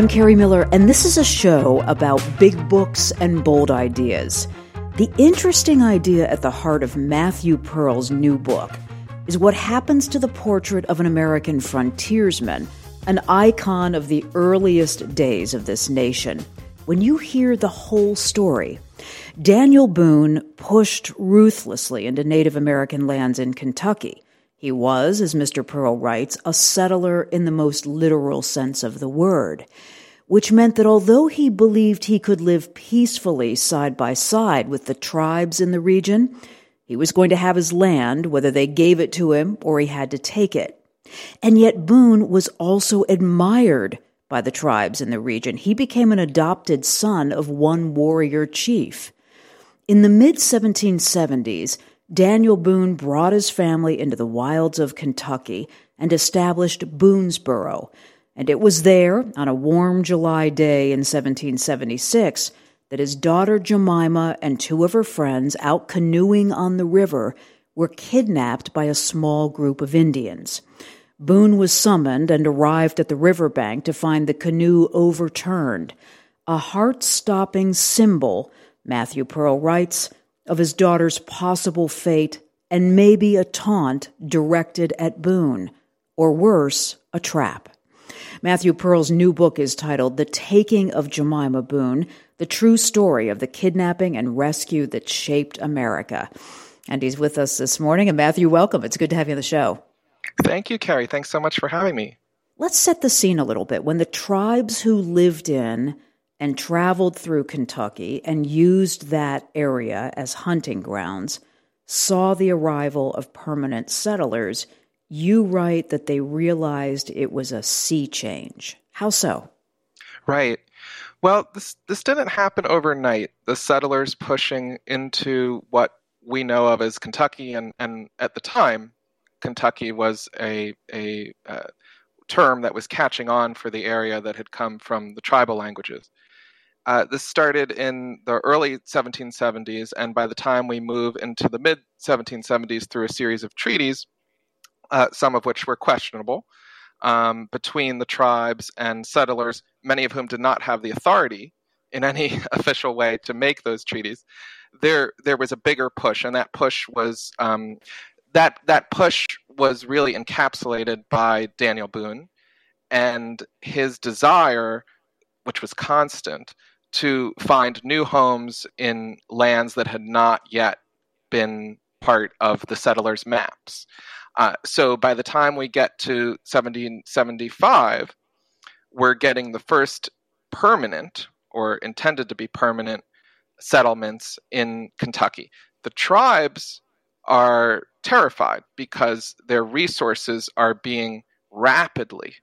I'm Kerri Miller, and this is a show about big books and bold ideas. The interesting idea at the heart of Matthew Pearl's new book is what happens to the portrait of an American frontiersman, an icon of the earliest days of this nation. When you hear the whole story, Daniel Boone pushed ruthlessly into Native American lands in Kentucky. He was, as Mr. Pearl writes, a settler in the most literal sense of the word, which meant that although he believed he could live peacefully side by side with the tribes in the region, he was going to have his land, whether they gave it to him or he had to take it. And yet Boone was also admired by the tribes in the region. He became an adopted son of one warrior chief. In the mid 1770s, Daniel Boone brought his family into the wilds of Kentucky and established Boonesboro, and it was there, on a warm July day in 1776, that his daughter Jemima and two of her friends, out canoeing on the river, were kidnapped by a small group of Indians. Boone was summoned and arrived at the riverbank to find the canoe overturned, a heart stopping symbol, Matthew Pearl writes, of his daughter's possible fate and maybe a taunt directed at Boone, or worse, a trap. Matthew Pearl's new book is titled The Taking of Jemima Boone The True Story of the Kidnapping and Rescue That Shaped America. And he's with us this morning. And Matthew, welcome. It's good to have you on the show. Thank you, Kerri. Thanks so much for having me. Let's set the scene a little bit. When the tribes who lived in and traveled through Kentucky and used that area as hunting grounds, saw the arrival of permanent settlers, you write that they realized it was a sea change. How so? Right. Well, this this didn't happen overnight. The settlers pushing into what we know of as Kentucky, and, and at the time, Kentucky was a a uh, term that was catching on for the area that had come from the tribal languages. Uh, this started in the early 1770s, and by the time we move into the mid 1770s through a series of treaties, uh, some of which were questionable, um, between the tribes and settlers, many of whom did not have the authority in any official way to make those treaties, there there was a bigger push, and that push was um, that that push was really encapsulated by Daniel Boone and his desire, which was constant, to find new homes in lands that had not yet been part of the settlers' maps. Uh, so by the time we get to 1775, we're getting the first permanent or intended to be permanent settlements in Kentucky. The tribes are terrified because their resources are being rapidly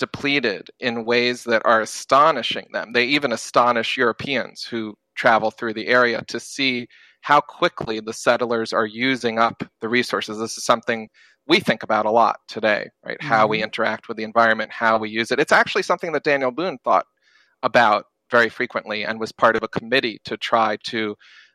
depleted in ways that are astonishing them. They even astonish Europeans who travel through the area to see how quickly the settlers are using up the resources. This is something we think about a lot today, right? Mm-hmm. How we mm-hmm. interact with the environment, how we use it. It's actually something that Daniel Boone thought about very frequently and was part of a committee to try to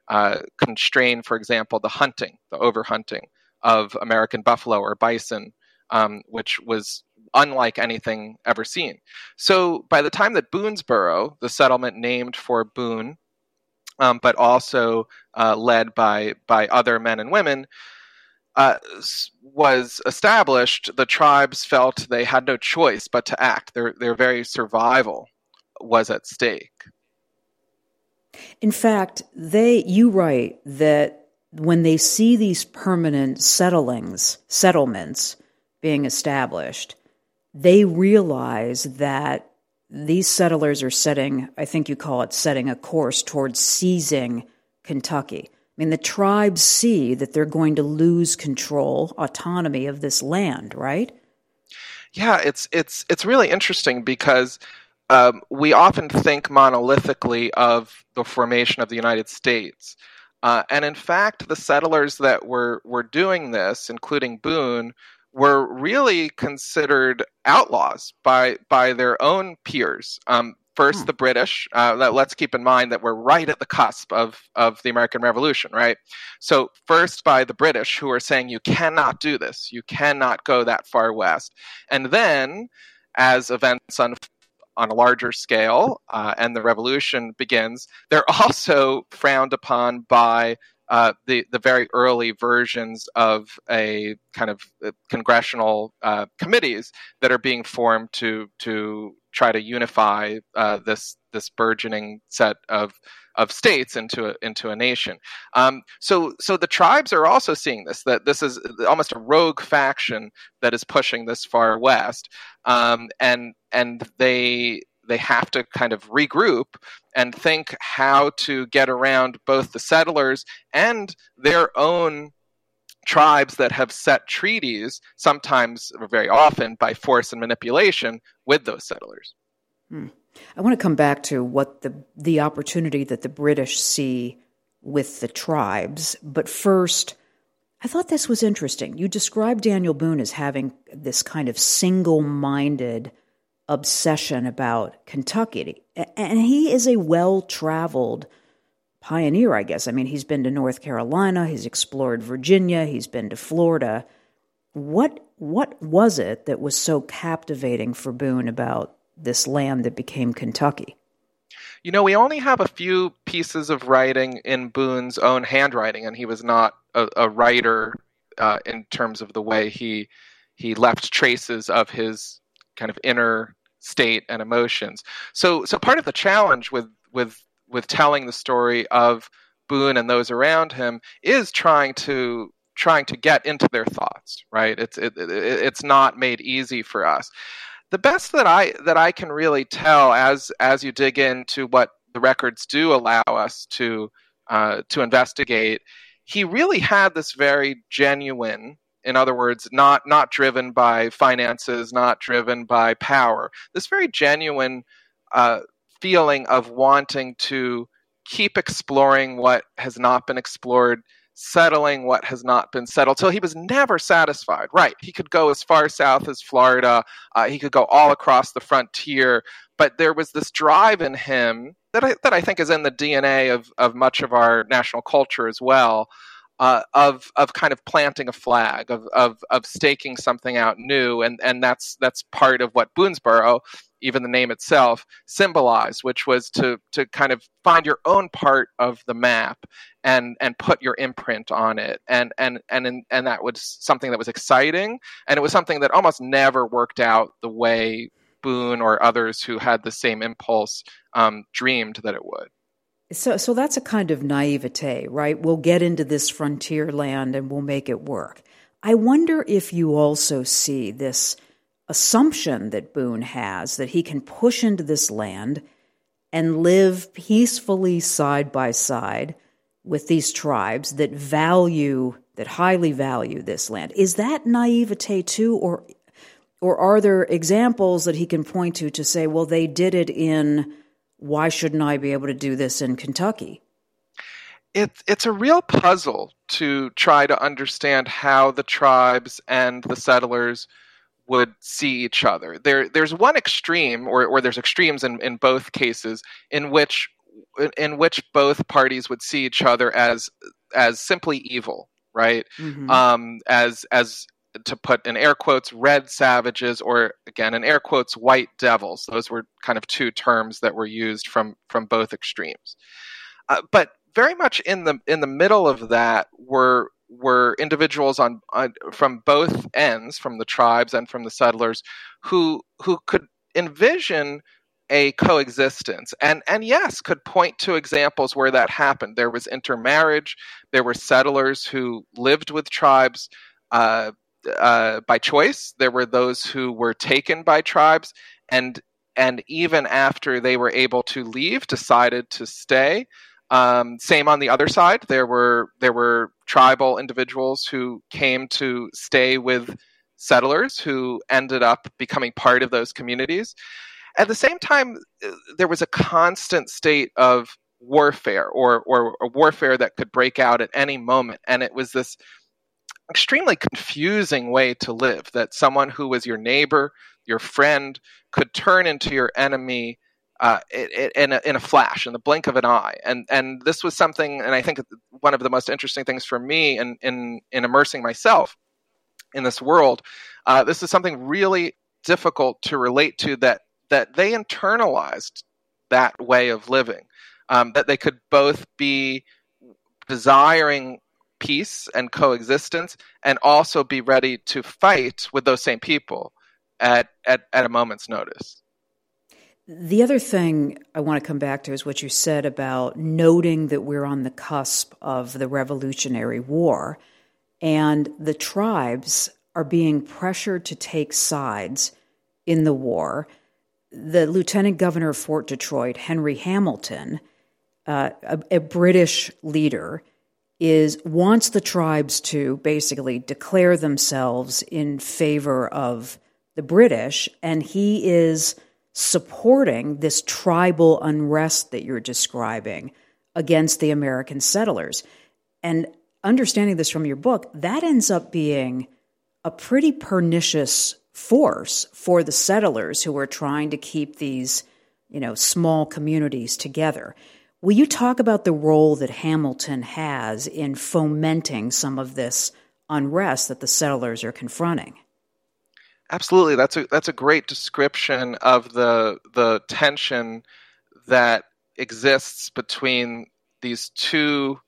uh, constrain, for example, the hunting, the overhunting of American buffalo or bison, um, which was unlike anything ever seen. So by the time that Boonesboro, the settlement named for Boone, um, but also uh, led by by other men and women, uh, was established, the tribes felt they had no choice but to act. Their their very survival was at stake. In fact, they you write that when they see these permanent settlings settlements being established, they realize that these settlers are setting, I think you call it setting a course towards seizing Kentucky. I mean, the tribes see that they're going to lose control, autonomy of this land, right? Yeah, it's it's it's really interesting because um, we often think monolithically of the formation of the United States, uh, and in fact, the settlers that were were doing this, including Boone, were really considered outlaws by by their own peers. Um, first, hmm. the British. Uh, let's keep in mind that we're right at the cusp of of the American Revolution, right? So, first by the British, who are saying you cannot do this, you cannot go that far west, and then as events un- on a larger scale, uh, and the revolution begins. They're also frowned upon by uh, the the very early versions of a kind of uh, congressional uh, committees that are being formed to to try to unify uh, this this burgeoning set of of states into a, into a nation. Um, so so the tribes are also seeing this that this is almost a rogue faction that is pushing this far west, um, and and they they have to kind of regroup and think how to get around both the settlers and their own tribes that have set treaties, sometimes or very often by force and manipulation, with those settlers. Hmm. I want to come back to what the the opportunity that the British see with the tribes, but first, I thought this was interesting. You described Daniel Boone as having this kind of single-minded obsession about Kentucky, and he is a well-traveled pioneer, I guess. I mean, he's been to North Carolina, he's explored Virginia, he's been to Florida. What what was it that was so captivating for Boone about this land that became Kentucky? You know, we only have a few pieces of writing in Boone's own handwriting, and he was not a, a writer uh, in terms of the way he he left traces of his kind of inner state and emotions. So, so part of the challenge with with with telling the story of Boone and those around him is trying to trying to get into their thoughts. Right? It's it, it, it's not made easy for us the best that I that I can really tell as as you dig into what the records do allow us to uh, to investigate, he really had this very genuine. In other words, not not driven by finances, not driven by power. This very genuine uh, feeling of wanting to keep exploring what has not been explored settling what has not been settled. So he was never satisfied. Right. He could go as far south as Florida, uh, he could go all across the frontier, but there was this drive in him that I, that I think is in the DNA of, of much of our national culture as well. Uh, of of kind of planting a flag, of, of of staking something out new, and and that's that's part of what Boonesboro even the name itself symbolized, which was to to kind of find your own part of the map and and put your imprint on it, and and and and that was something that was exciting, and it was something that almost never worked out the way Boone or others who had the same impulse um, dreamed that it would. So, so that's a kind of naivete, right? We'll get into this frontier land and we'll make it work. I wonder if you also see this assumption that Boone has that he can push into this land and live peacefully side by side with these tribes that value that highly value this land is that naivete too or or are there examples that he can point to to say well they did it in why shouldn't i be able to do this in kentucky it's it's a real puzzle to try to understand how the tribes and the settlers would see each other. There, there's one extreme, or, or there's extremes in, in both cases, in which in which both parties would see each other as as simply evil, right? Mm-hmm. Um, as as to put in air quotes red savages, or again in air quotes white devils. Those were kind of two terms that were used from from both extremes. Uh, but very much in the in the middle of that were were individuals on, on, from both ends, from the tribes and from the settlers, who who could envision a coexistence and and yes could point to examples where that happened there was intermarriage there were settlers who lived with tribes uh, uh, by choice there were those who were taken by tribes and and even after they were able to leave decided to stay um, same on the other side. There were there were tribal individuals who came to stay with settlers who ended up becoming part of those communities. At the same time, uh, there was a constant state of warfare or, or, or warfare that could break out at any moment. And it was this extremely confusing way to live that someone who was your neighbor, your friend, could turn into your enemy uh, in, a, in a flash, in the blink of an eye. And and this was something, and I think one of the most interesting things for me in in, in immersing myself in this world. Uh, this is something really difficult to relate to that that they internalized that way of living, um, that they could both be desiring peace and coexistence and also be ready to fight with those same people at, at, at a moment's notice. The other thing I want to come back to is what you said about noting that we're on the cusp of the Revolutionary War and the tribes are being pressured to take sides in the war. The lieutenant governor of Fort Detroit, Henry Hamilton, uh, a, a British leader, is wants the tribes to basically declare themselves in favor of the British, and he is supporting this tribal unrest that you're describing against the American settlers. And understanding this from your book, that ends up being a pretty pernicious force for the settlers who are trying to keep these, you know, small communities together. Will you talk about the role that Hamilton has in fomenting some of this unrest that the settlers are confronting? Absolutely, that's a that's a great description of the the tension that exists between these two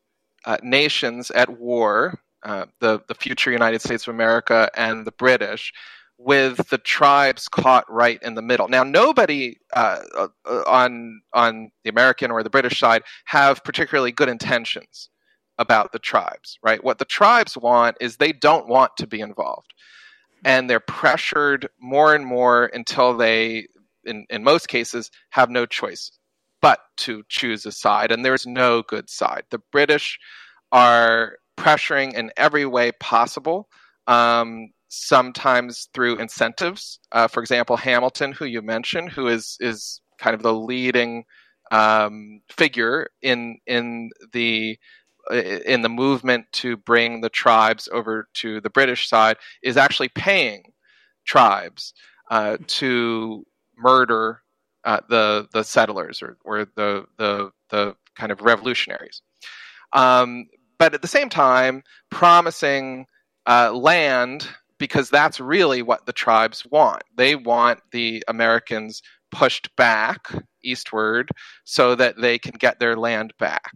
uh, nations at war, uh, the the future United States of America and the British, with the tribes caught right in the middle. Now, nobody uh, uh, on on the American or the British side have particularly good intentions about the tribes, right? What the tribes want is they don't want to be involved and they're pressured more and more until they in, in most cases have no choice but to choose a side and there's no good side the british are pressuring in every way possible um, sometimes through incentives uh, for example hamilton who you mentioned who is is kind of the leading um, figure in in the in the movement to bring the tribes over to the British side is actually paying tribes uh, to murder uh, the the settlers or, or the the the kind of revolutionaries. Um, but at the same time, promising uh, land because that's really what the tribes want. They want the Americans pushed back eastward so that they can get their land back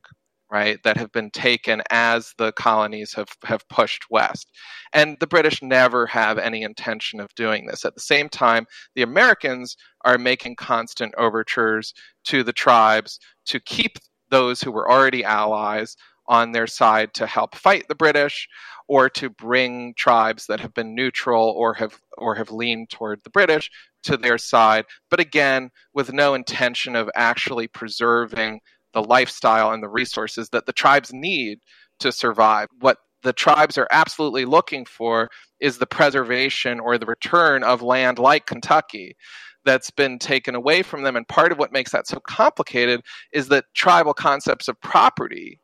right, that have been taken as the colonies have, have pushed west. And the British never have any intention of doing this. At the same time, the Americans are making constant overtures to the tribes to keep those who were already allies on their side to help fight the British or to bring tribes that have been neutral or have or have leaned toward the British to their side but again with no intention of actually preserving the lifestyle and the resources that the tribes need to survive. What the tribes are absolutely looking for is the preservation or the return of land like Kentucky that's been taken away from them. And part of what makes that so complicated is that tribal concepts of property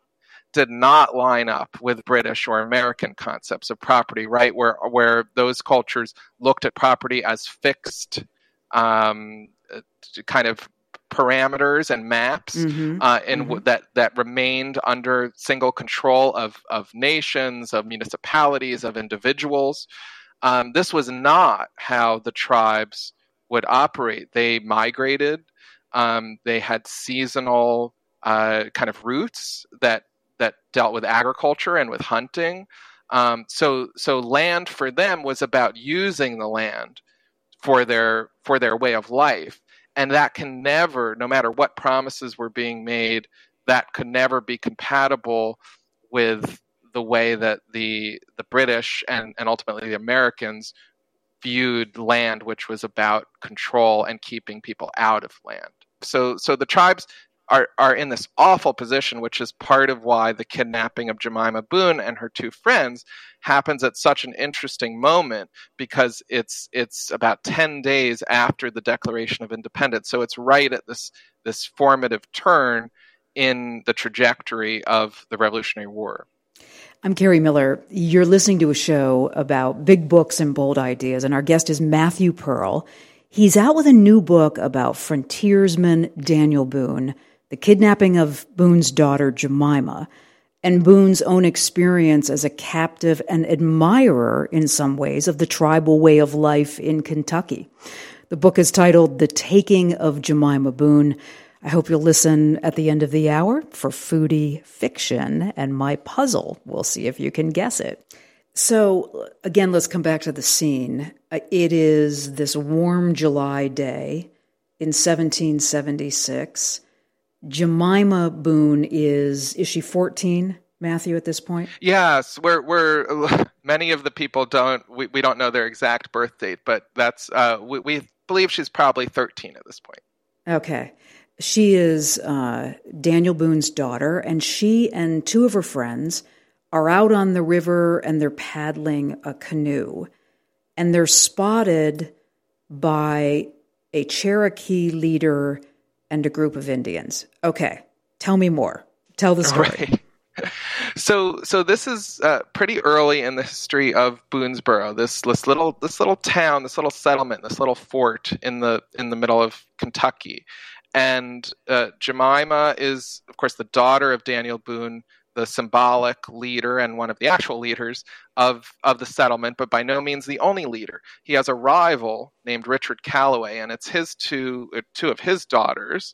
did not line up with British or American concepts of property, right? Where where those cultures looked at property as fixed, um, kind of parameters and maps mm-hmm. uh, and mm-hmm. that that remained under single control of of nations of municipalities of individuals um, this was not how the tribes would operate they migrated um, they had seasonal uh, kind of routes that that dealt with agriculture and with hunting um, so so land for them was about using the land for their for their way of life and that can never no matter what promises were being made that could never be compatible with the way that the the British and, and ultimately the Americans viewed land, which was about control and keeping people out of land. So so the tribes are, are in this awful position, which is part of why the kidnapping of Jemima Boone and her two friends happens at such an interesting moment because it's it's about 10 days after the Declaration of Independence. So it's right at this this formative turn in the trajectory of the Revolutionary War. I'm Kerri Miller. You're listening to a show about big books and bold ideas, and our guest is Matthew Pearl. He's out with a new book about frontiersman Daniel Boone the kidnapping of Boone's daughter Jemima, and Boone's own experience as a captive and admirer in some ways of the tribal way of life in Kentucky. The book is titled The Taking of Jemima Boone. I hope you'll listen at the end of the hour for foodie fiction and my puzzle. We'll see if you can guess it. So, again, let's come back to the scene. Uh, it is this warm July day in 1776. Jemima Boone is, is she 14? Matthew at this point? Yes, we're we're many of the people don't we, we don't know their exact birth date, but that's uh, we, we believe she's probably thirteen at this point. Okay, she is uh, Daniel Boone's daughter, and she and two of her friends are out on the river and they're paddling a canoe, and they're spotted by a Cherokee leader and a group of Indians. Okay, tell me more. Tell the story. Right so so this is uh, pretty early in the history of Boonesboro. This this little this little town, this little settlement, this little fort in the in the middle of Kentucky, and uh, Jemima is of course the daughter of Daniel Boone, the symbolic leader and one of the actual leaders of of the settlement, but by no means the only leader. He has a rival named Richard Callaway, and it's his two uh, two of his daughters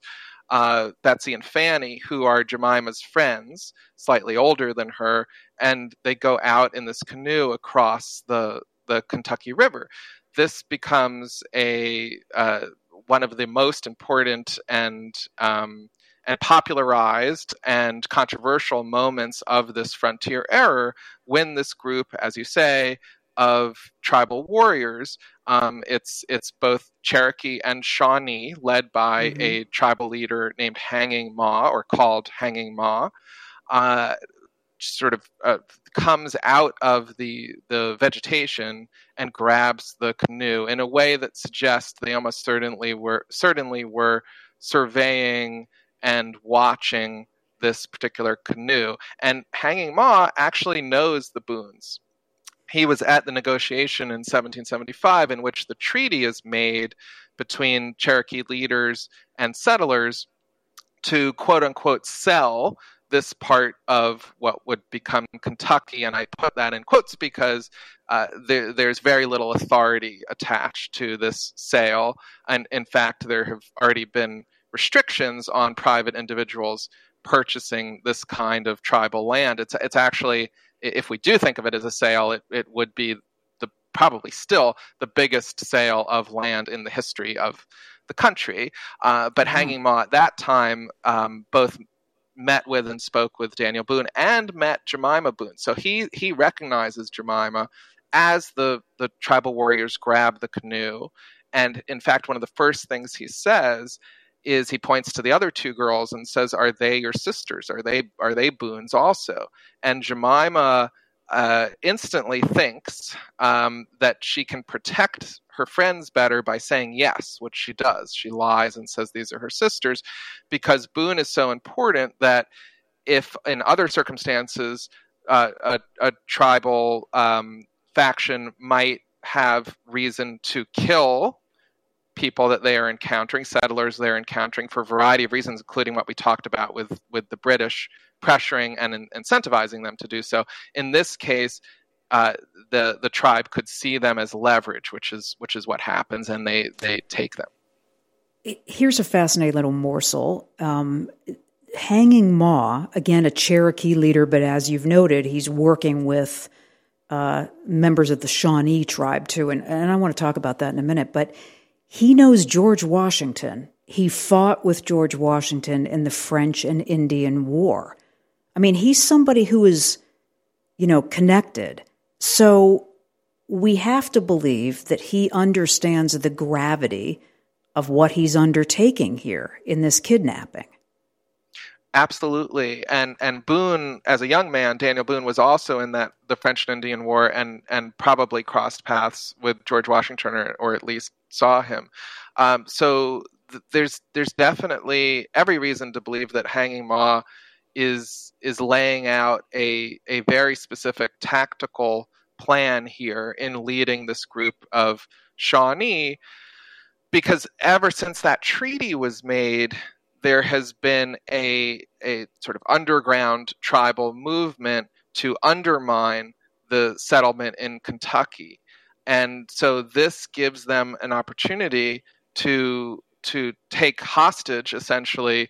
uh, Betsy and Fanny, who are Jemima's friends, slightly older than her, and they go out in this canoe across the the Kentucky River. This becomes a uh, one of the most important and um, and popularized and controversial moments of this frontier era when this group, as you say, of tribal warriors. Um, it's it's both Cherokee and Shawnee, led by mm-hmm. a tribal leader named Hanging Maw, or called Hanging Maw. Uh, sort of uh, comes out of the the vegetation and grabs the canoe in a way that suggests they almost certainly were certainly were surveying and watching this particular canoe. And Hanging Maw actually knows the Boones. he was at the negotiation in 1775 in which the treaty is made between Cherokee leaders and settlers to quote unquote sell this part of what would become Kentucky. And I put that in quotes because uh, there, there's very little authority attached to this sale. And in fact, there have already been restrictions on private individuals purchasing this kind of tribal land. It's, it's actually if we do think of it as a sale, it, it would be the probably still the biggest sale of land in the history of the country. Uh, but mm-hmm. Hanging Maw at that time um, both met with and spoke with Daniel Boone and met Jemima Boone. So he he recognizes Jemima as the the tribal warriors grab the canoe. And in fact, one of the first things he says is he points to the other two girls and says, "Are they your sisters? Are they are they Boones also?" And Jemima uh, instantly thinks um, that she can protect her friends better by saying yes, which she does. She lies and says these are her sisters, because Boone is so important that if in other circumstances uh, a, a, tribal um, faction might have reason to kill people that they are encountering, settlers they're encountering for a variety of reasons, including what we talked about with, with the British pressuring and in, incentivizing them to do so. In this case, uh, the the tribe could see them as leverage, which is which is what happens, and they they take them. Here's a fascinating little morsel. Um, Hanging Maw, again, a Cherokee leader, but as you've noted, he's working with uh, members of the Shawnee tribe too, and, and I want to talk about that in a minute. But he knows George Washington. He fought with George Washington in the French and Indian War. I mean, he's somebody who is, you know, connected. So we have to believe that he understands the gravity of what he's undertaking here in this kidnapping. Absolutely, and and Boone, as a young man, Daniel Boone was also in that the French and Indian War, and and probably crossed paths with George Washington, or, or at least saw him. Um, so th- there's there's definitely every reason to believe that Hanging Maw is is laying out a a very specific tactical plan here in leading this group of Shawnee, because ever since that treaty was made there has been a a sort of underground tribal movement to undermine the settlement in Kentucky. and so this gives them an opportunity to to take hostage essentially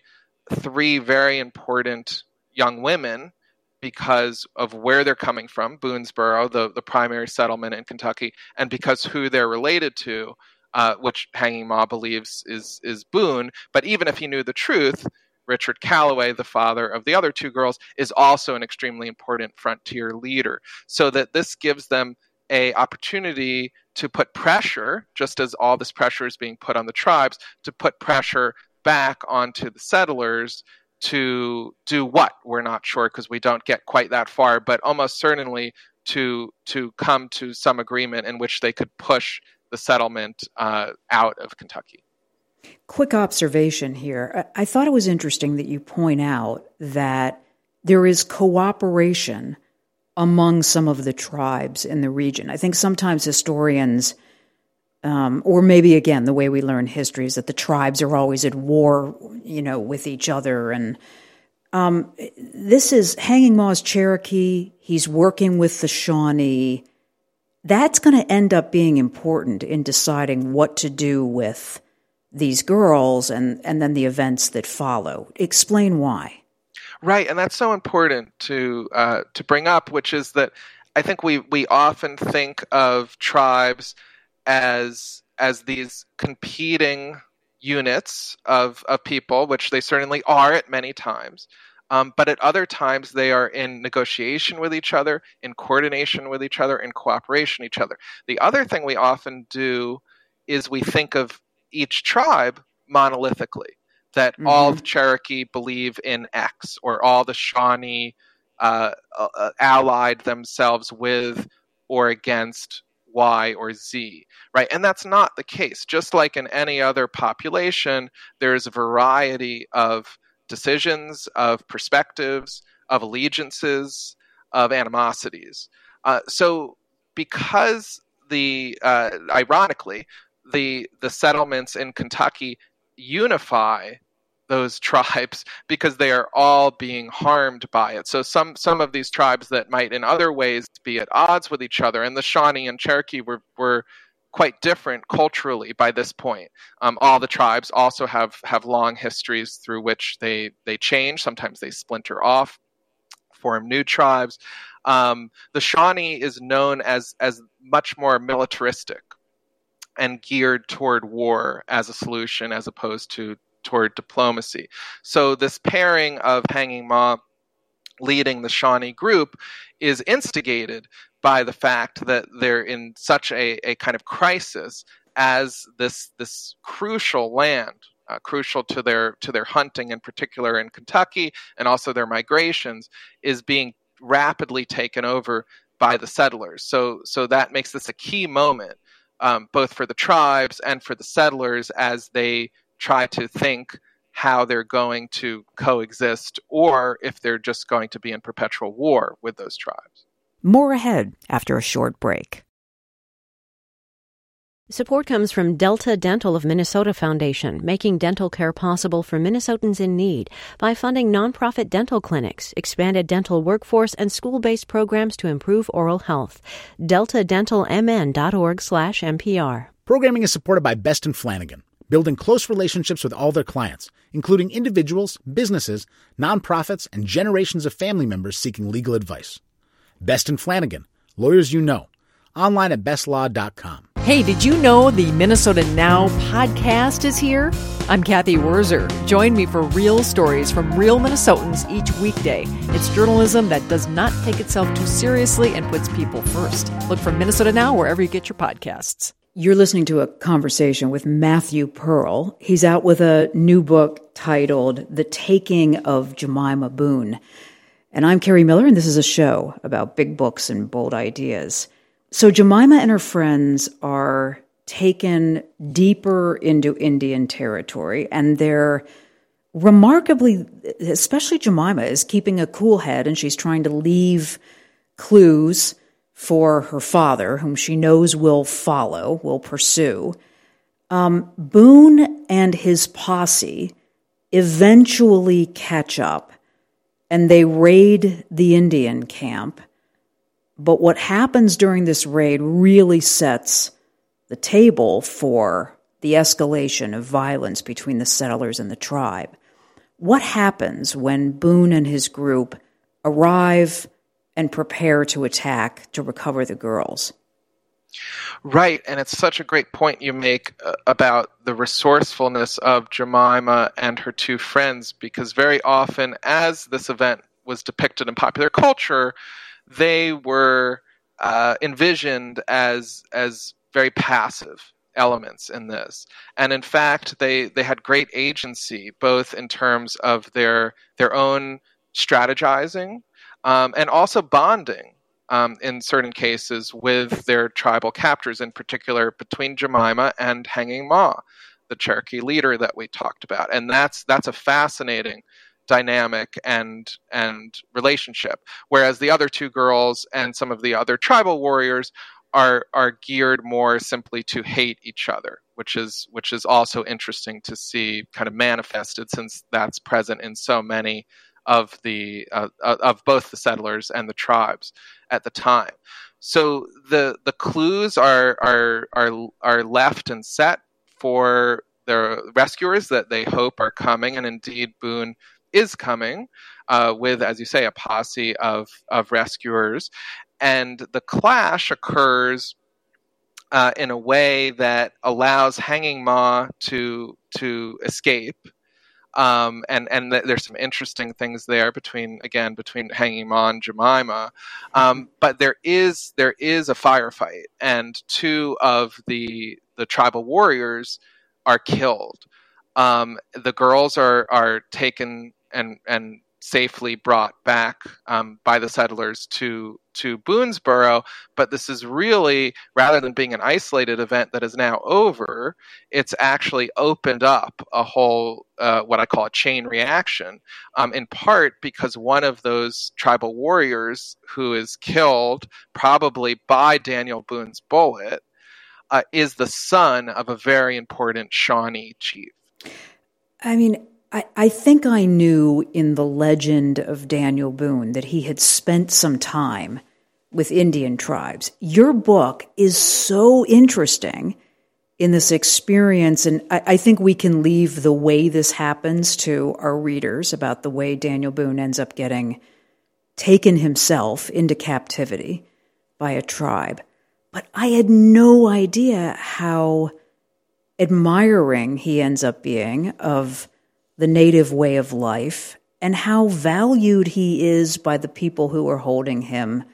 three very important young women because of where they're coming from, Boonesboro, the, the primary settlement in Kentucky, and because who they're related to, uh, which Hanging Maw believes is is Boone. But even if he knew the truth, Richard Callaway, the father of the other two girls, is also an extremely important frontier leader. So that this gives them a opportunity to put pressure, just as all this pressure is being put on the tribes, to put pressure back onto the settlers to do what we're not sure because we don't get quite that far, but almost certainly to to come to some agreement in which they could push the settlement uh, out of Kentucky. Quick observation here. I thought it was interesting that you point out that there is cooperation among some of the tribes in the region. I think sometimes historians, um, or maybe again, the way we learn history is that the tribes are always at war, you know, with each other. And um, this is Hanging Maw's Cherokee. He's working with the Shawnee. That's going to end up being important in deciding what to do with these girls and, and then the events that follow. Explain why. Right, and that's so important to uh, to bring up, which is that I think we we often think of tribes as as these competing units of of people, which they certainly are at many times. Um, but at other times, they are in negotiation with each other, in coordination with each other, in cooperation with each other. The other thing we often do is we think of each tribe monolithically that mm-hmm. all the Cherokee believe in X, or all the Shawnee uh, uh, allied themselves with or against Y or Z, right? And that's not the case. Just like in any other population, there's a variety of decisions, of perspectives, of allegiances, of animosities. Uh, so, because the uh, ironically, the the settlements in Kentucky unify those tribes because they are all being harmed by it. So some some of these tribes that might in other ways be at odds with each other, and the Shawnee and Cherokee were were quite different culturally by this point. Um, all the tribes also have have long histories through which they they change. Sometimes they splinter off, form new tribes. Um, the Shawnee is known as as much more militaristic and geared toward war as a solution as opposed to toward diplomacy. So this pairing of Hanging Maw leading the Shawnee group is instigated by the fact that they're in such a, a kind of crisis as this this crucial land uh, crucial to their to their hunting in particular in Kentucky and also their migrations is being rapidly taken over by the settlers so so that makes this a key moment um, both for the tribes and for the settlers as they try to think how they're going to coexist or if they're just going to be in perpetual war with those tribes. More ahead after a short break. Support comes from Delta Dental of Minnesota Foundation, making dental care possible for Minnesotans in need by funding nonprofit dental clinics, expanded dental workforce, and school-based programs to improve oral health. DeltaDentalMN.org/NPR. Programming is supported by Best and Flanagan building close relationships with all their clients, including individuals, businesses, nonprofits, and generations of family members seeking legal advice. Best and Flanagan, lawyers you know. Online at bestlaw.com. Hey, did you know the Minnesota Now podcast is here? I'm Cathy Wurzer. Join me for real stories from real Minnesotans each weekday. It's journalism that does not take itself too seriously and puts people first. Look for Minnesota Now wherever you get your podcasts. You're listening to a conversation with Matthew Pearl. He's out with a new book titled The Taking of Jemima Boone. And I'm Kerri Miller, and this is a show about big books and bold ideas. So, Jemima and her friends are taken deeper into Indian territory, and they're remarkably, especially Jemima, is keeping a cool head and she's trying to leave clues for her father, whom she knows will follow, will pursue. Um, Boone and his posse eventually catch up and they raid the Indian camp. But what happens during this raid really sets the table for the escalation of violence between the settlers and the tribe. What happens when Boone and his group arrive and prepare to attack to recover the girls? Right, and it's such a great point you make uh, about the resourcefulness of Jemima and her two friends because very often, as this event was depicted in popular culture, they were uh, envisioned as as very passive elements in this. And in fact they they had great agency both in terms of their their own strategizing um, and also bonding um, in certain cases with their tribal captors in particular between jemima and Hanging Maw the cherokee leader that we talked about. And that's that's a fascinating dynamic and and relationship whereas the other two girls and some of the other tribal warriors are are geared more simply to hate each other which is which is also interesting to see kind of manifested since that's present in so many of the uh, uh of both the settlers and the tribes at the time so the the clues are are are are left and set for the rescuers that they hope are coming and indeed boone is coming uh, with, as you say, a posse of, of rescuers. And the clash occurs uh, in a way that allows Hanging Maw to, to escape. Um, and and th- there's some interesting things there between again between Hanging Maw and Jemima, um, mm-hmm. but there is there is a firefight, and two of the the tribal warriors are killed. Um, the girls are are taken and and safely brought back um, by the settlers to to Boonesboro. But this is really, rather than being an isolated event that is now over, it's actually opened up a whole uh, what I call a chain reaction. Um, in part because one of those tribal warriors who is killed, probably by Daniel Boone's bullet, uh, is the son of a very important Shawnee chief. I mean, I, I think I knew in the legend of Daniel Boone that he had spent some time with Indian tribes. Your book is so interesting in this experience, and I, I, think we can leave the way this happens to our readers about the way Daniel Boone ends up getting taken himself into captivity by a tribe. But I had no idea how admiring he ends up being of the native way of life and how valued he is by the people who are holding him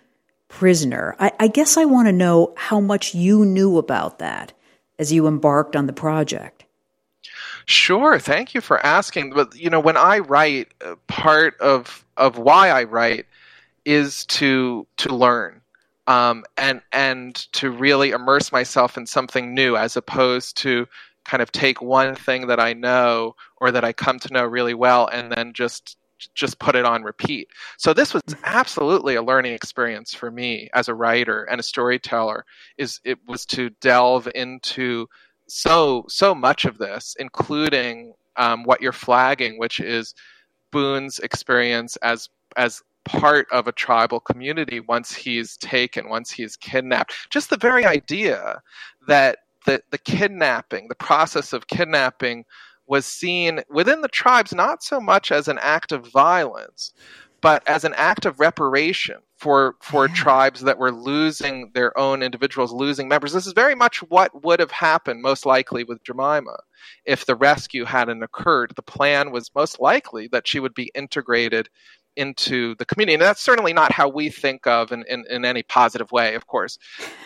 prisoner. I, I guess I want to know how much you knew about that as you embarked on the project. Sure, thank you for asking. But you know, when I write, uh, part of of why I write is to to learn um, and and to really immerse myself in something new, as opposed to kind of take one thing that I know or that I come to know really well and then just just put it on repeat. So this was absolutely a learning experience for me as a writer and a storyteller. Is it was to delve into so so much of this, including um, what you're flagging, which is Boone's experience as as part of a tribal community once he's taken, once he's kidnapped. Just the very idea that the, the kidnapping, the process of kidnapping, was seen within the tribes not so much as an act of violence, but as an act of reparation for for yeah. tribes that were losing their own individuals, losing members. This is very much what would have happened most likely with Jemima if the rescue hadn't occurred. The plan was most likely that she would be integrated into the community. And that's certainly not how we think of in, in, in any positive way, of course,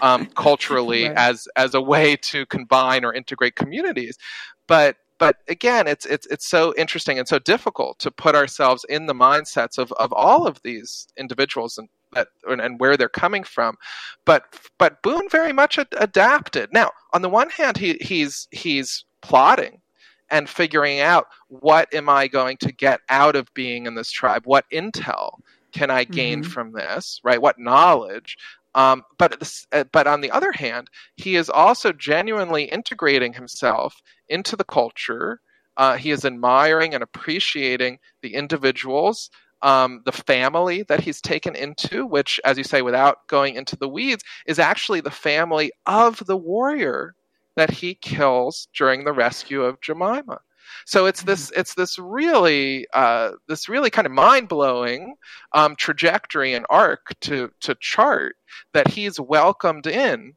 um, culturally right. as as a way to combine or integrate communities. But but again, it's it's it's so interesting and so difficult to put ourselves in the mindsets of, of all of these individuals and that and, and where they're coming from. But but Boone very much ad- adapted. Now, on the one hand, he he's he's plotting and figuring out what am I going to get out of being in this tribe? What intel can I gain mm-hmm. from this? Right? What knowledge? Um, but this, uh, but on the other hand, he is also genuinely integrating himself into the culture. Uh, he is admiring and appreciating the individuals um, the family that he's taken into, which, as you say, without going into the weeds, is actually the family of the warrior that he kills during the rescue of Jemima. So it's this mm-hmm. it's this really uh, this really kind of mind blowing um, trajectory and arc to to chart that he's welcomed in,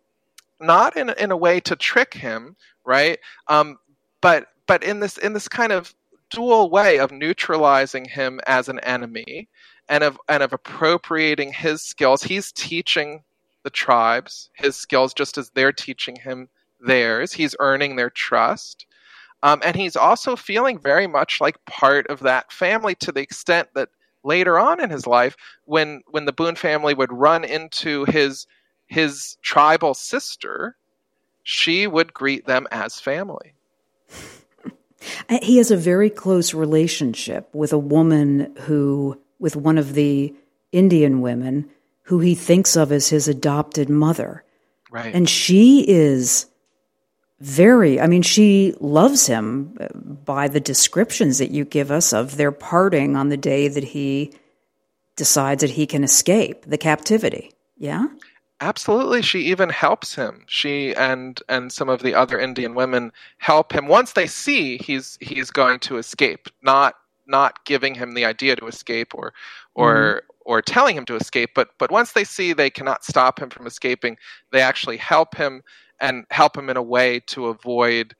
not in in a way to trick him, right? Um, but but in this in this kind of dual way of neutralizing him as an enemy and of and of appropriating his skills. He's teaching the tribes his skills just as they're teaching him theirs. He's earning their trust. Um, and he's also feeling very much like part of that family to the extent that later on in his life, when when the Boone family would run into his his tribal sister, she would greet them as family. He has a very close relationship with a woman who, with one of the Indian women, who he thinks of as his adopted mother. Right. And she is very, I mean, she loves him by the descriptions that you give us of their parting on the day that he decides that he can escape the captivity. Yeah? Absolutely, she even helps him. She and and some of the other Indian women help him once they see he's he's going to escape, not not giving him the idea to escape or or mm-hmm. or telling him to escape, but but once they see they cannot stop him from escaping, they actually help him and help him in a way to avoid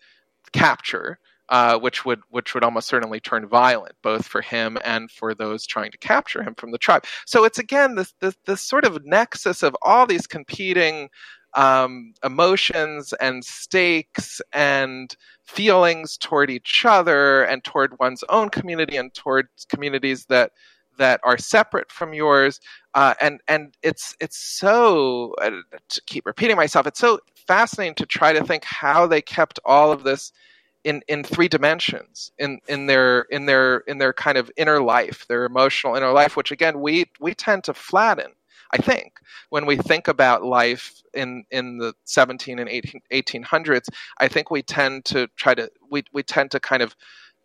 capture uh, which would which would almost certainly turn violent, both for him and for those trying to capture him from the tribe. So it's again this this, this sort of nexus of all these competing um, emotions and stakes and feelings toward each other and toward one's own community and toward communities that that are separate from yours. Uh, and and it's it's so uh, to keep repeating myself. It's so fascinating to try to think how they kept all of this in in three dimensions in in their in their in their kind of inner life their emotional inner life which again we we tend to flatten i think when we think about life in in the 17 and 18, 1800s i think we tend to try to we we tend to kind of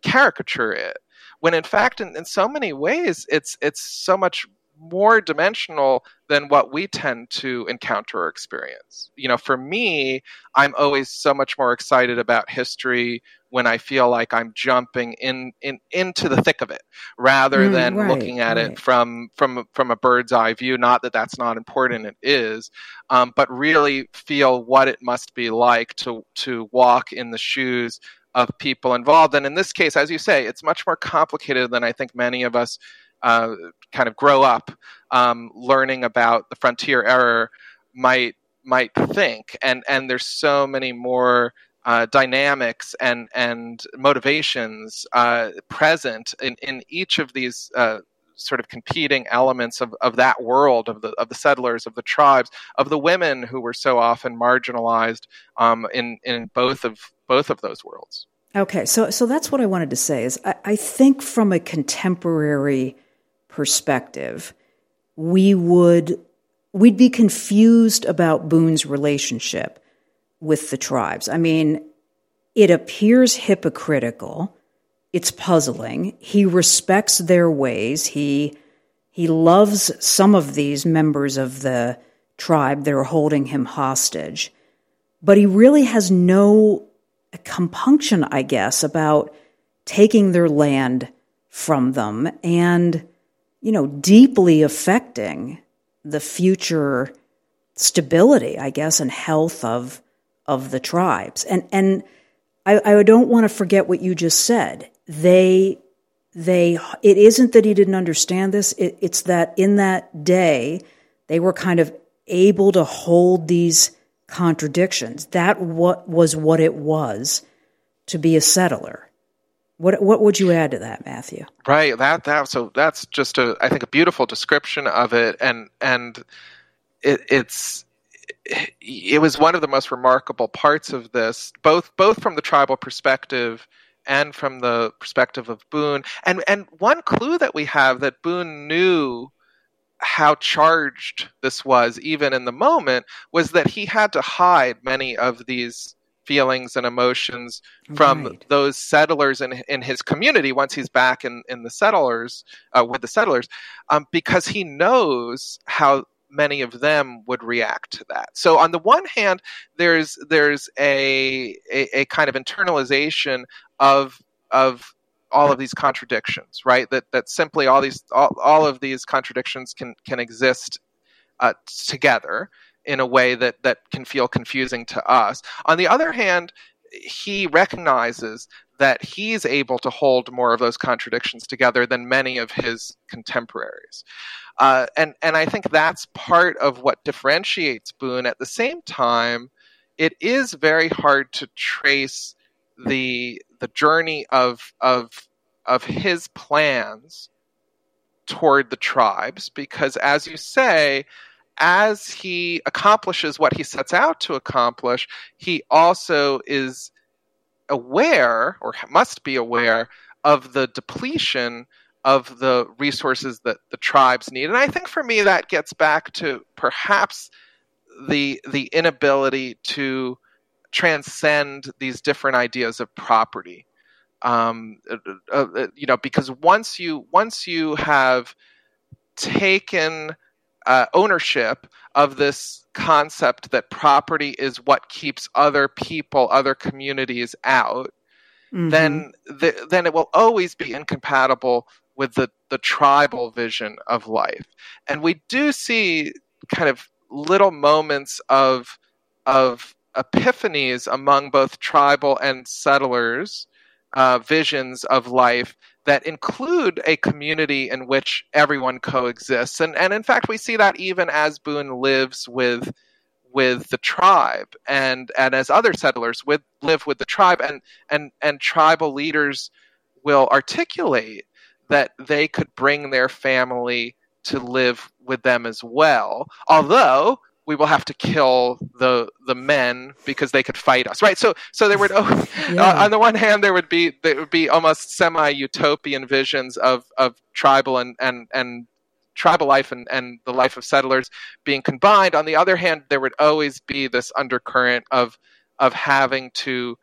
caricature it when in fact in, in so many ways it's it's so much more dimensional than what we tend to encounter or experience. You know, for me, I'm always so much more excited about history when I feel like I'm jumping in, in into the thick of it, rather mm, than right, looking at right. it from from from a bird's eye view. Not that that's not important; it is, um, but really feel what it must be like to to walk in the shoes of people involved. And in this case, as you say, it's much more complicated than I think many of us uh, kind of grow up um, learning about the frontier error might might think and and there's so many more uh, dynamics and and motivations uh, present in, in each of these uh, sort of competing elements of, of that world of the of the settlers of the tribes of the women who were so often marginalized um, in in both of both of those worlds. Okay, so so that's what I wanted to say is I, I think from a contemporary perspective, we would we'd be confused about Boone's relationship with the tribes. I mean, it appears hypocritical. It's puzzling. He respects their ways. He he loves some of these members of the tribe that are holding him hostage. But he really has no compunction, I guess, about taking their land from them and you know, deeply affecting the future stability, I guess, and health of of the tribes. And and I, I don't want to forget what you just said. They they it isn't that he didn't understand this. It, it's that in that day they were kind of able to hold these contradictions. That what was what it was to be a settler. What what would you add to that, Matthew? Right, that that so that's just a I think a beautiful description of it, and and it, it's it was one of the most remarkable parts of this, both both from the tribal perspective and from the perspective of Boone. And and one clue that we have that Boone knew how charged this was even in the moment was that he had to hide many of these feelings and emotions from Right. those settlers in in his community once he's back in in the settlers uh, with the settlers, um, because he knows how many of them would react to that. So on the one hand, there's there's a a, a kind of internalization of of all of these contradictions, right? That that simply all these all, all of these contradictions can can exist uh, together in a way that that can feel confusing to us. On the other hand, he recognizes that he's able to hold more of those contradictions together than many of his contemporaries. Uh, and and I think that's part of what differentiates Boone. At the same time, it is very hard to trace the the journey of of of his plans toward the tribes because as you say as he accomplishes what he sets out to accomplish he also is aware or must be aware of the depletion of the resources that the tribes need. And i think for me that gets back to perhaps the the inability to transcend these different ideas of property um, uh, uh, you know because once you once you have taken uh, ownership of this concept that property is what keeps other people other communities out Mhm. then the, then it will always be incompatible with the, the tribal vision of life. And we do see kind of little moments of of epiphanies among both tribal and settlers uh, visions of life that include a community in which everyone coexists. And and in fact we see that even as Boone lives with with the tribe and and as other settlers with live with the tribe and and and tribal leaders will articulate that they could bring their family to live with them as well although we will have to kill the the men because they could fight us right so so there would oh, Yeah. uh, on the one hand there would be there would be almost semi utopian visions of of tribal and and and tribal life and, and the life of settlers being combined. On the other hand, there would always be this undercurrent of of having to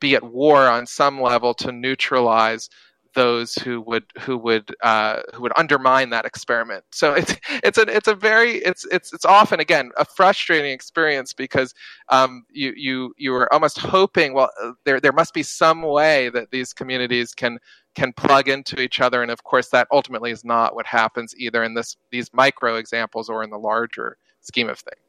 be at war on some level to neutralize those who would who would uh, who would undermine that experiment. So it's it's a it's a very it's it's it's often again a frustrating experience because um, you you you are almost hoping well uh, there there must be some way that these communities can can plug into each other and of course that ultimately is not what happens either in this these micro examples or in the larger scheme of things.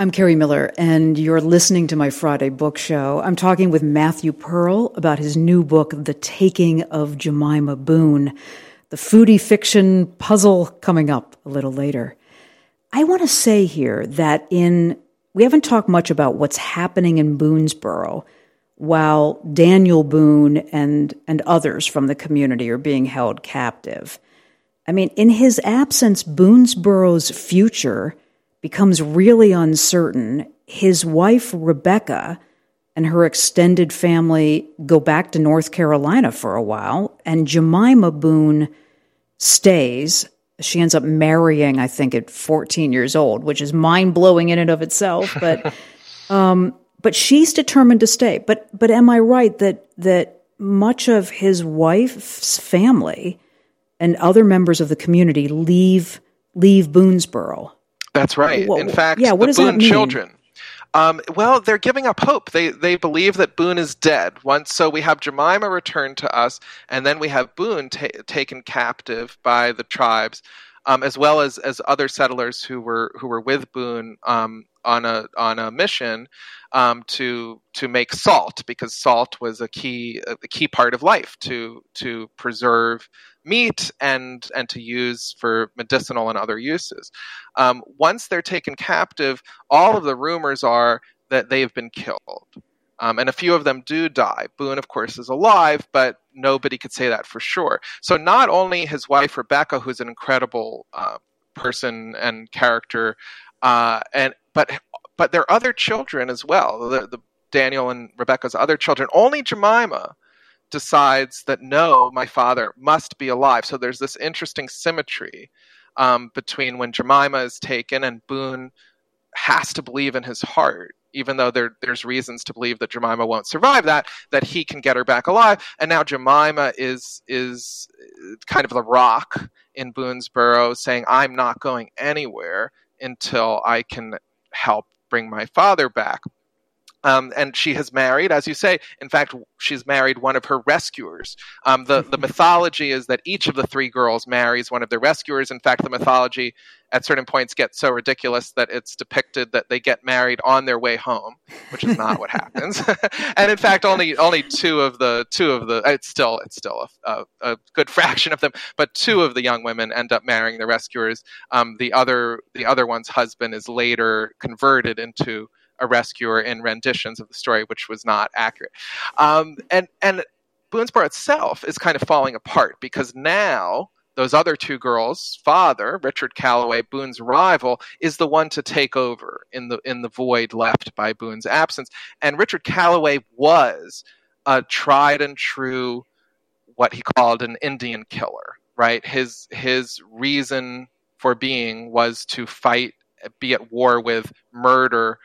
I'm Kerri Miller, and you're listening to my Friday book show. I'm talking with Matthew Pearl about his new book, The Taking of Jemima Boone, the foodie fiction puzzle coming up a little later. I want to say here that in we haven't talked much about what's happening in Boonesboro while Daniel Boone and and others from the community are being held captive. I mean, in his absence, Boonesboro's future becomes really uncertain. His wife, Rebecca, and her extended family go back to North Carolina for a while, and Jemima Boone stays. She ends up marrying, I think, at 14 years old, which is mind blowing in and of itself. But, um, but she's determined to stay. But, but am I right that that much of his wife's family and other members of the community leave leave Boonesboro? That's right. Wha- In fact, yeah, what the Boone children. Um, well, they're giving up hope. They they believe that Boone is dead. Once, so we have Jemima returned to us, and then we have Boone ta- taken captive by the tribes, um, as well as as other settlers who were who were with Boone um, on a on a mission um, to to make salt because salt was a key a key part of life to to preserve meat and and to use for medicinal and other uses. Um, once they're taken captive, all of the rumors are that they've been killed. Um, and a few of them do die. Boone, of course, is alive, but nobody could say that for sure. So not only his wife Rebecca, who's an incredible uh, person and character, uh, and but but their other children as well. The, the Daniel and Rebecca's other children. Only Jemima decides that no, my father must be alive. So there's this interesting symmetry um, between when Jemima is taken and Boone has to believe in his heart even though there, there's reasons to believe that Jemima won't survive that, that he can get her back alive. And now Jemima is is uh, kind of the rock in Boonesboro, saying, "I'm not going anywhere until I can help bring my father back." Um, and she has married, as you say. In fact, she's married one of her rescuers. Um, the the mythology is that each of the three girls marries one of their rescuers. In fact, the mythology at certain points gets so ridiculous that it's depicted that they get married on their way home, which is not what happens. and in fact, only only two of the two of the it's still it's still a, a, a, good fraction of them, but two of the young women end up marrying the rescuers. Um, the other the other one's husband is later converted into a rescuer in renditions of the story, which was not accurate. Um, and and Boonesboro itself is kind of falling apart because now those other two girls' father, Richard Callaway, Boone's rival, is the one to take over in the in the void left by Boone's absence. And Richard Callaway was a tried and true what he called an Indian killer, right? His his reason for being was to fight, be at war with, murder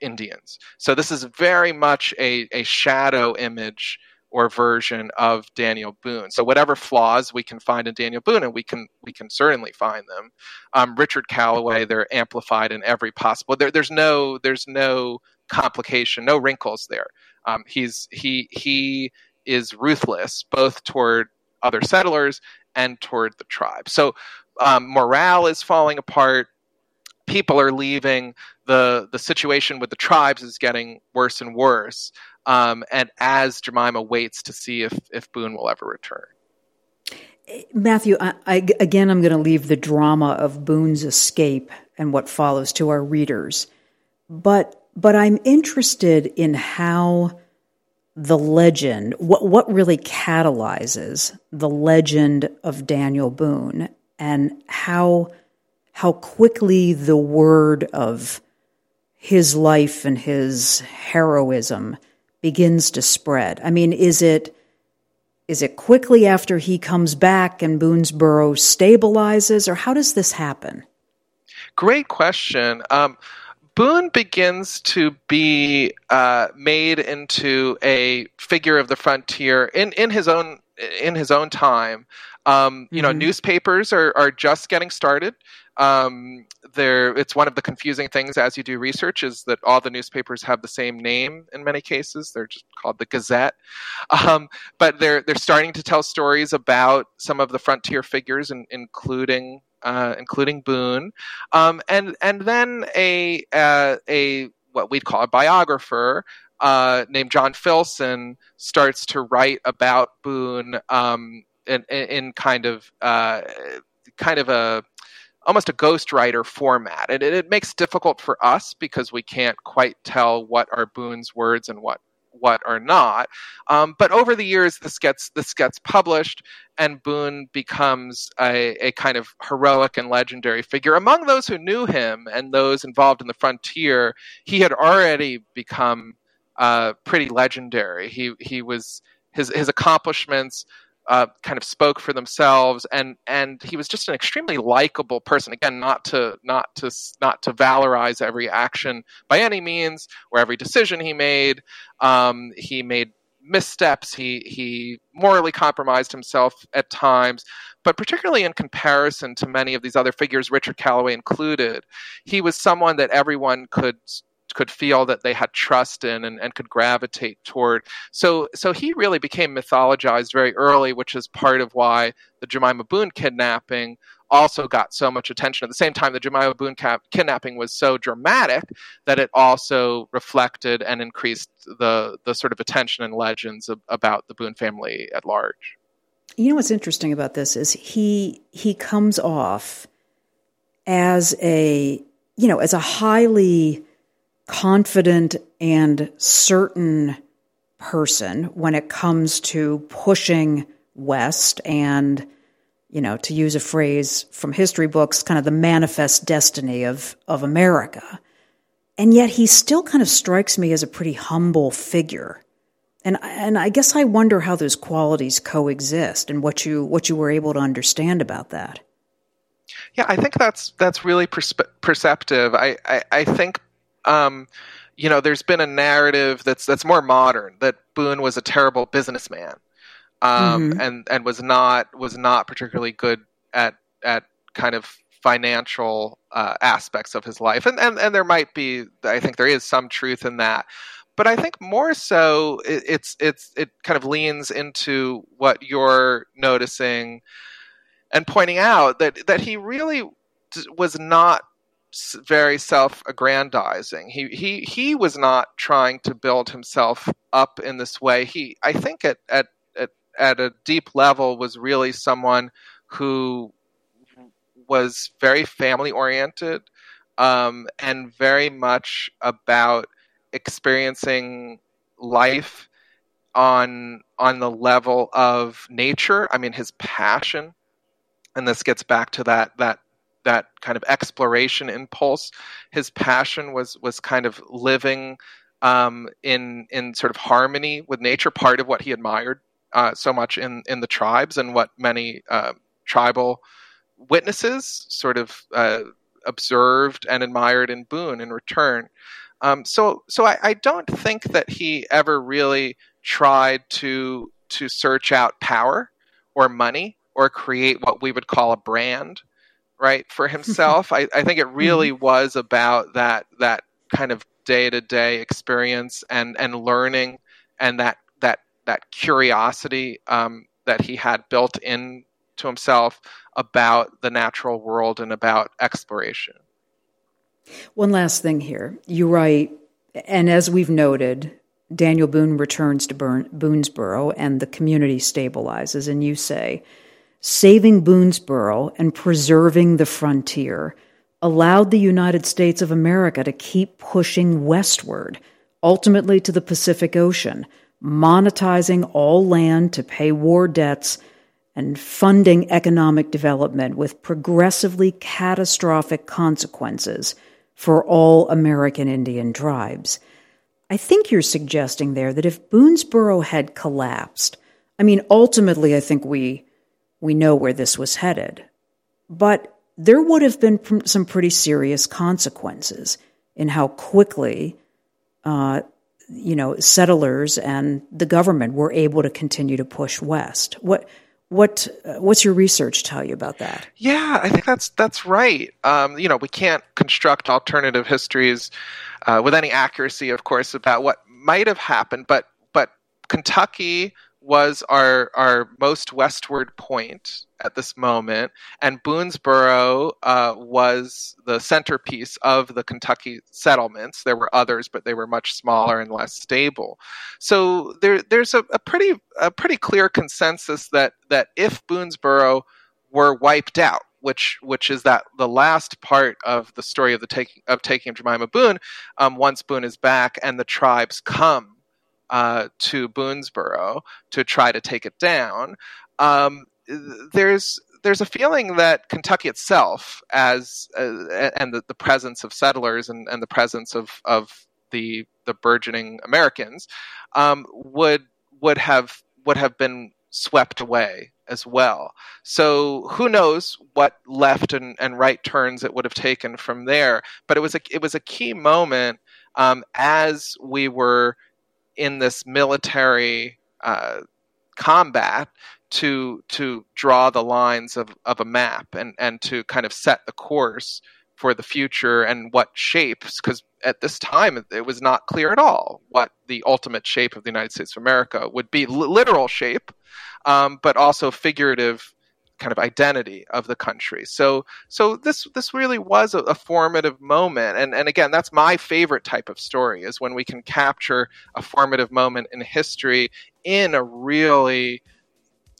Indians. So this is very much a, a shadow image or version of Daniel Boone. So whatever flaws we can find in Daniel Boone, and we can we can certainly find them. Um, Richard Callaway, they're amplified in every possible. There, there's no there's no complication, no wrinkles there. Um, he's he he is ruthless both toward other settlers and toward the tribe. So um, morale is falling apart people are leaving. The The situation with the tribes is getting worse and worse. Um, and as Jemima waits to see if if Boone will ever return. Matthew, I, I, again, I'm going to leave the drama of Boone's escape and what follows to our readers, but but I'm interested in how the legend, what what really catalyzes the legend of Daniel Boone, and how how quickly the word of his life and his heroism begins to spread. I mean, is it is it quickly after he comes back and Boonesboro stabilizes, or how does this happen? Great question. Um, Boone begins to be uh, made into a figure of the frontier in, in his own in his own time. Um, you mm-hmm. know, newspapers are, are just getting started. Um, there, it's one of the confusing things as you do research is that all the newspapers have the same name in many cases. They're just called the Gazette, um, but they're they're starting to tell stories about some of the frontier figures, in, including uh, including Boone, um, and and then a uh, a what we'd call a biographer uh, named John Filson starts to write about Boone um, in, in, kind of uh, kind of a almost a ghostwriter format. And it, it makes it difficult for us because we can't quite tell what are Boone's words and what what are not. Um, but over the years, this gets this gets published, and Boone becomes a, a, kind of heroic and legendary figure. Among those who knew him and those involved in the frontier, he had already become uh, pretty legendary. He he was his his accomplishments uh, kind of spoke for themselves, and and he was just an extremely likable person. Again, not to not to not to valorize every action by any means or every decision he made. Um, he made missteps. He he morally compromised himself at times, but particularly in comparison to many of these other figures, Richard Callaway included, he was someone that everyone could could feel that they had trust in and, and could gravitate toward. So so he really became mythologized very early, which is part of why the Jemima Boone kidnapping also got so much attention. At the same time, the Jemima Boone cap- kidnapping was so dramatic that it also reflected and increased the the sort of attention and legends of, about the Boone family at large. You know what's interesting about this is he he comes off as a you know as a highly confident and certain person when it comes to pushing west and you know to use a phrase from history books kind of the manifest destiny of of America. And yet he still kind of strikes me as a pretty humble figure. And and I guess I wonder how those qualities coexist and what you what you were able to understand about that. Yeah, I think that's that's really perspe- perceptive. I, I, I think um, you know, there's been a narrative that's that's more modern that Boone was a terrible businessman, um, mm-hmm. and and was not was not particularly good at at kind of financial uh, aspects of his life, and, and and there might be, I think there is some truth in that, but I think more so it, it's it's it kind of leans into what you're noticing and pointing out that that he really was not very self-aggrandizing. He he he was not trying to build himself up in this way. He I think at at at, at a deep level was really someone who was very family oriented um, and very much about experiencing life on on the level of nature. I mean, his passion, and this gets back to that that that kind of exploration impulse. His passion was was kind of living um, in in sort of harmony with nature. Part of what he admired uh, so much in in the tribes and what many uh, tribal witnesses sort of uh, observed and admired in Boone in return. Um, so so I, I don't think that he ever really tried to to search out power or money or create what we would call a brand right for himself. I, I think it really mm-hmm. was about that that kind of day-to-day experience and and learning and that that that curiosity um, that he had built in to himself about the natural world and about exploration. One last thing here. You write and as we've noted daniel boone returns to boonesboro and the community stabilizes and you say saving Boonesboro and preserving the frontier allowed the United States of America to keep pushing westward, ultimately to the Pacific Ocean, monetizing all land to pay war debts and funding economic development with progressively catastrophic consequences for all American Indian tribes. I think you're suggesting there that if Boonesboro had collapsed, I mean, ultimately, I think we we know where this was headed. But there would have been some pretty serious consequences in how quickly, uh, you know, settlers and the government were able to continue to push west. What what uh, what's your research tell you about that? Yeah, I think that's that's right. Um, you know, we can't construct alternative histories uh, with any accuracy, of course, about what might have happened, but but Kentucky was our our most westward point at this moment, and Boonesboro uh, was the centerpiece of the Kentucky settlements. There were others, but they were much smaller and less stable. So there, there's a, a pretty a pretty clear consensus that that if Boonesboro were wiped out, which which is that the last part of the story of the taking of taking of Jemima Boone, um, once Boone is back and the tribes come uh, to Boonesboro to try to take it down. Um, there's there's a feeling that Kentucky itself, as uh, and the, the, presence of settlers and, and the presence of of the the burgeoning Americans, um, would would have would have been swept away as well. So who knows what left and, and right turns it would have taken from there. But it was a it was a key moment um, as we were in this military uh, combat to to draw the lines of, of a map and, and to kind of set the course for the future and what shapes because at this time it was not clear at all what the ultimate shape of the United States of America would be. Literal shape um, but also figurative kind of identity of the country. So so this this really was a, a, formative moment, and and again, that's my favorite type of story is when we can capture a formative moment in history in a really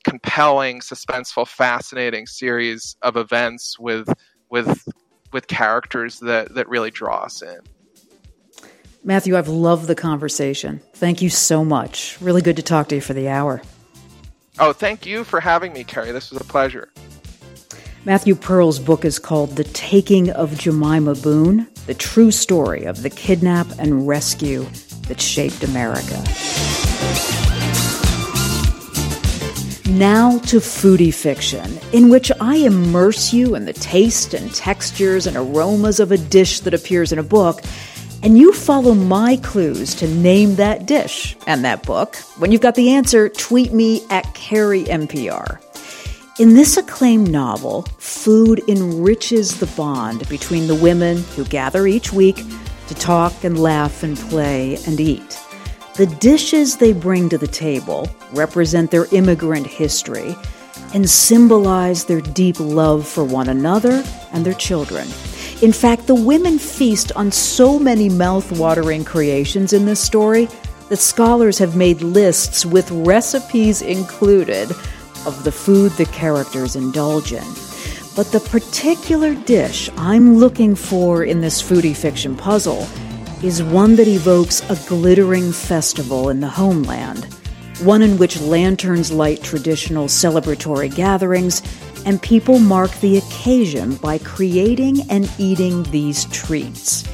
compelling, suspenseful, fascinating series of events with with with characters that that really draw us in. Matthew, I've loved the conversation. Thank you so much. Really good to talk to you for the hour. Oh, thank you for having me, Kerri. This was a pleasure. Matthew Pearl's book is called The Taking of Jemima Boone The True Story of the Kidnap and Rescue That Shaped America. Now to foodie fiction, in which I immerse you in the taste and textures and aromas of a dish that appears in a book And you follow my clues to name that dish and that book. When you've got the answer, tweet me at Kerri MPR. In this acclaimed novel, food enriches the bond between the women who gather each week to talk and laugh and play and eat. The dishes they bring to the table represent their immigrant history and symbolize their deep love for one another and their children. In fact, the women feast on so many mouth-watering creations in this story that scholars have made lists with recipes included of the food the characters indulge in. But the particular dish I'm looking for in this foodie fiction puzzle is one that evokes a glittering festival in the homeland, one in which lanterns light traditional celebratory gatherings and people mark the occasion by creating and eating these treats.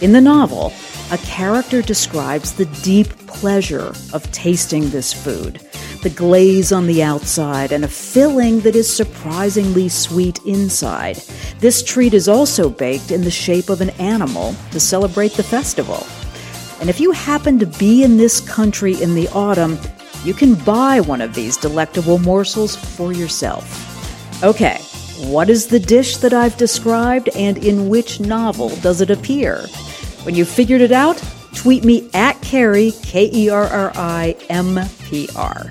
In the novel, a character describes the deep pleasure of tasting this food, the glaze on the outside, and a filling that is surprisingly sweet inside. This treat is also baked in the shape of an animal to celebrate the festival. And if you happen to be in this country in the autumn, you can buy one of these delectable morsels for yourself. Okay, what is the dish that I've described and in which novel does it appear? When you've figured it out, tweet me at Kerri, K E R R I M P R.